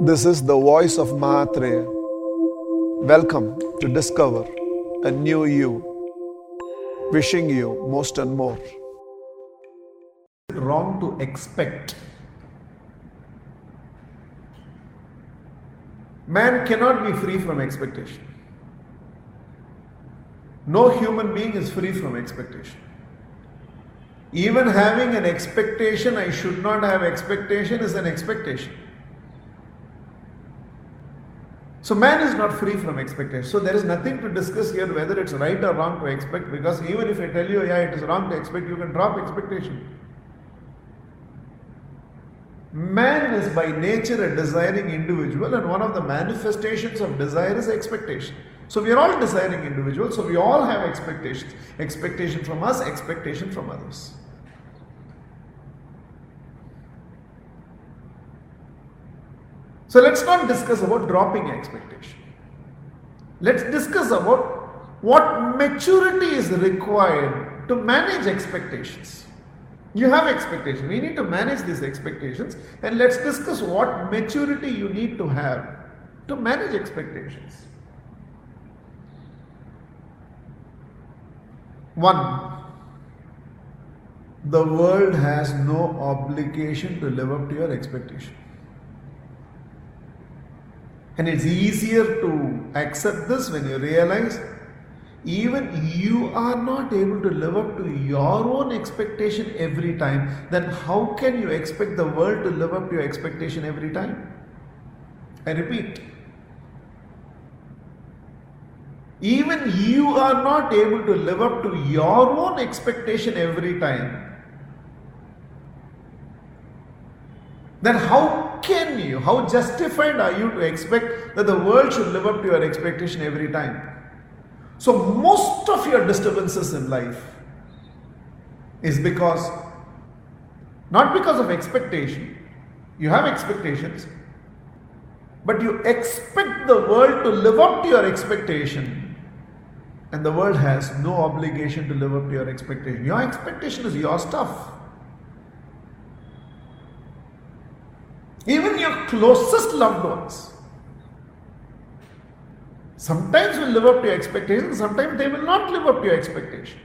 This is the voice of Mahatria. Welcome to discover a new you. Wishing you most and more. wrong to expect. Man cannot be free from expectation. No human being is free from expectation. Even having an expectation, I should not have expectation, is an expectation. So man is not free from expectation. So there is nothing to discuss here whether it's right or wrong to expect because even if I tell you, yeah, it is wrong to expect, you can drop expectation. Man is by nature a desiring individual, and one of the manifestations of desire is expectation. So we are all desiring individuals, so we all have expectations. Expectation from us, expectation from others. So let's not discuss about dropping expectation. Let's discuss about what maturity is required to manage expectations. You have expectations. We need to manage these expectations and let's discuss what maturity you need to have to manage expectations. One, the world has no obligation to live up to your expectation. And it's easier to accept this when you realize even you are not able to live up to your own expectation every time, then how can you expect the world to live up to your expectation every time? I repeat. Even you are not able to live up to your own expectation every time. Then how can you, how justified are you to expect that the world should live up to your expectation every time? So, most of your disturbances in life is because, not because of expectation, you have expectations, but you expect the world to live up to your expectation, and the world has no obligation to live up to your expectation. Your expectation is your stuff. even your closest loved ones. Sometimes will live up to your expectations, sometimes they will not live up to your expectation.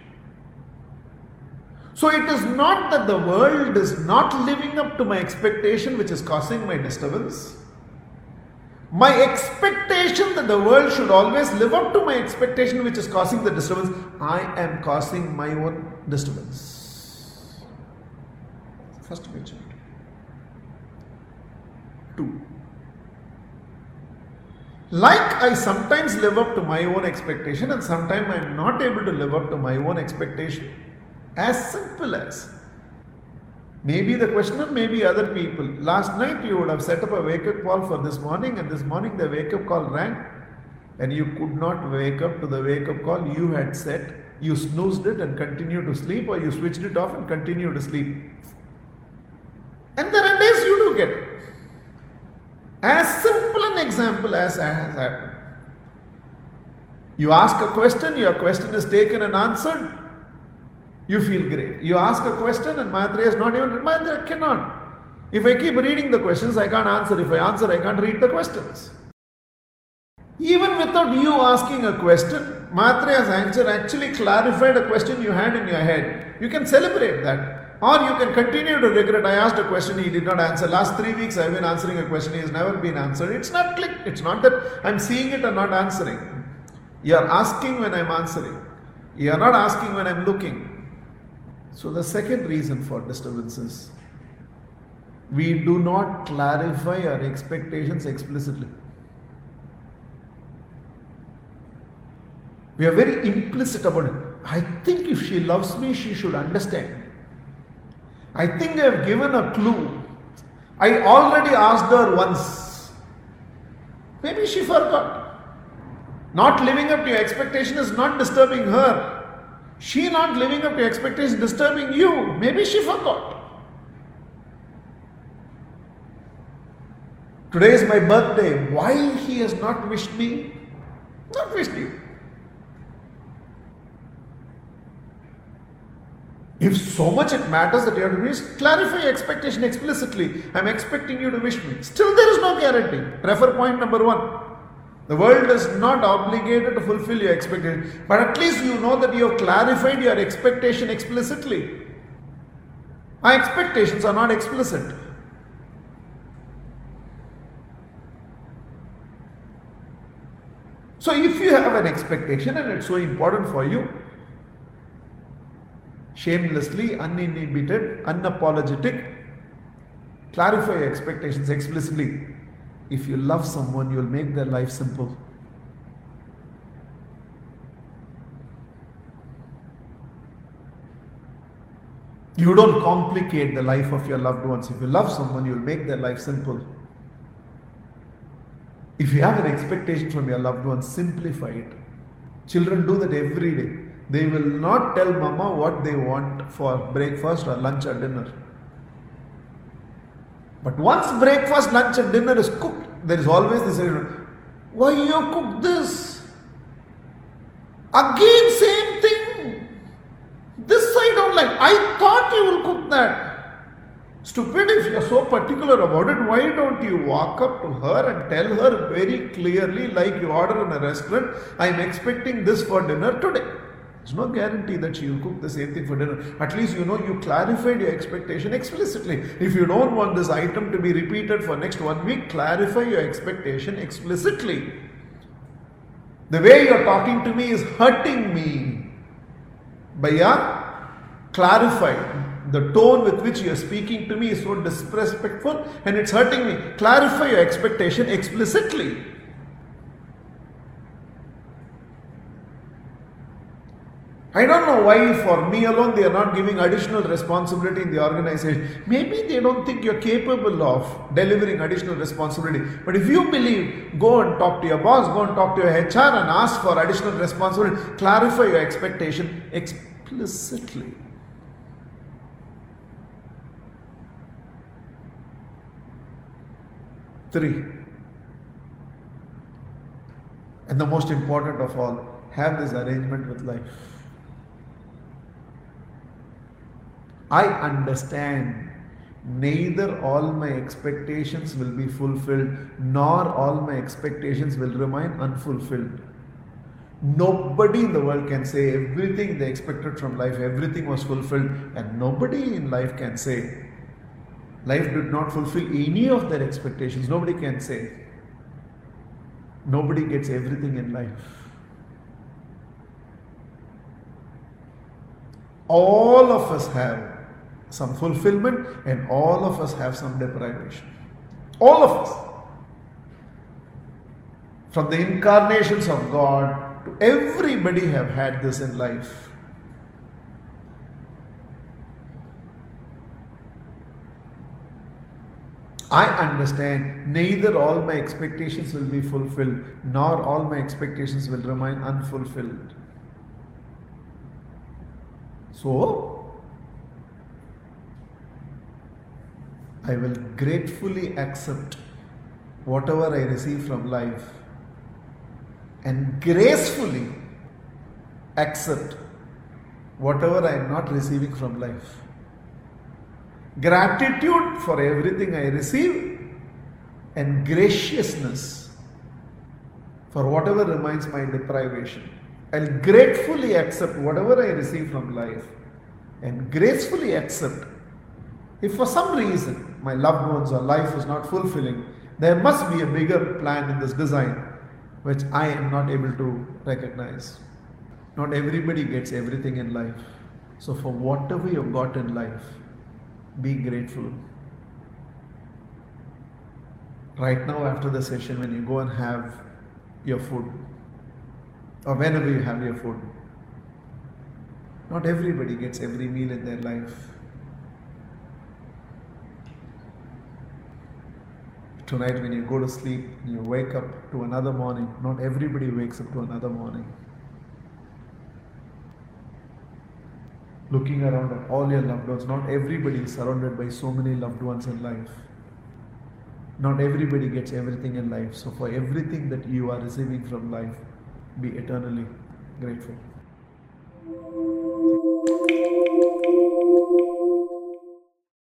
So it is not that the world is not living up to my expectation which is causing my disturbance. My expectation that the world should always live up to my expectation which is causing the disturbance, I am causing my own disturbance. First picture. 2. Like I sometimes live up to my own expectation and sometimes I am not able to live up to my own expectation. As simple as. Maybe the questioner, maybe other people. Last night you would have set up a wake up call for this morning and this morning the wake up call rang and you could not wake up to the wake up call you had set. You snoozed it and continued to sleep or you switched it off and continued to sleep. And there are days you do get it. As simple an example as has happened. You ask a question, your question is taken and answered, you feel great. You ask a question and Mahatria is not even, Mahatria cannot. If I keep reading the questions, I can't answer. If I answer, I can't read the questions. Even without you asking a question, Mahatria's answer actually clarified a question you had in your head. You can celebrate that. Or you can continue to regret. I asked a question he did not answer. Last three weeks I've been answering a question he has never been answered. It's not clicked. It's not that I'm seeing it and not answering. You are asking when I'm answering. You are not asking when I'm looking. So the second reason for disturbances, we do not clarify our expectations explicitly. We are very implicit about it. I think if she loves me, she should understand. I think I have given a clue. I already asked her once. Maybe she forgot. Not living up to your expectation is not disturbing her. She not living up to your expectation is disturbing you. Maybe she forgot. Today is my birthday. Why he has not wished me? Not wished you. If so much it matters that you have to wish, clarify your expectation explicitly. I'm expecting you to wish me. Still, there is no guarantee. Refer point number one. The world is not obligated to fulfill your expectation, but at least you know that you have clarified your expectation explicitly. My expectations are not explicit. So, if you have an expectation and it's so important for you, shamelessly, uninhibited, unapologetic, clarify your expectations explicitly. If you love someone, you'll make their life simple. You don't complicate the life of your loved ones. If you love someone, you'll make their life simple. If you have an expectation from your loved ones, simplify it. Children do that every day. They will not tell mama what they want for breakfast or lunch or dinner. But once breakfast, lunch, and dinner is cooked, there is always this why you cook this? Again, same thing. This I don't like. I thought you will cook that. Stupid, if you're so particular about it, why don't you walk up to her and tell her very clearly, like you order in a restaurant, I'm expecting this for dinner today. There's no guarantee that she will cook the same thing for dinner. At least you know you clarified your expectation explicitly. If you don't want this item to be repeated for next one week, clarify your expectation explicitly. The way you're talking to me is hurting me. Bhaiya, clarify. The tone with which you're speaking to me is so disrespectful and it's hurting me. Clarify your expectation explicitly. I don't know why for me alone they are not giving additional responsibility in the organization. Maybe they don't think you're capable of delivering additional responsibility. But if you believe, go and talk to your boss, go and talk to your HR and ask for additional responsibility. Clarify your expectation explicitly. Three. And the most important of all, have this arrangement with life. I understand neither all my expectations will be fulfilled nor all my expectations will remain unfulfilled. Nobody in the world can say everything they expected from life, everything was fulfilled, and nobody in life can say life did not fulfill any of their expectations. Nobody can say. Nobody gets everything in life. All of us have some fulfillment, and all of us have some deprivation. All of us. From the incarnations of God to everybody have had this in life. I understand neither all my expectations will be fulfilled nor all my expectations will remain unfulfilled. So, I will gratefully accept whatever I receive from life and gracefully accept whatever I am not receiving from life. Gratitude for everything I receive and graciousness for whatever remains my deprivation. I'll gratefully accept whatever I receive from life and gracefully accept if for some reason my loved ones or life is not fulfilling, there must be a bigger plan in this design which I am not able to recognize. Not everybody gets everything in life. So, for whatever you've got in life, be grateful. Right now, after the session, when you go and have your food, or whenever you have your food, not everybody gets every meal in their life. Tonight when you go to sleep, you wake up to another morning. Not everybody wakes up to another morning. Looking around at all your loved ones, not everybody is surrounded by so many loved ones in life. Not everybody gets everything in life. So, for everything that you are receiving from life, be eternally grateful.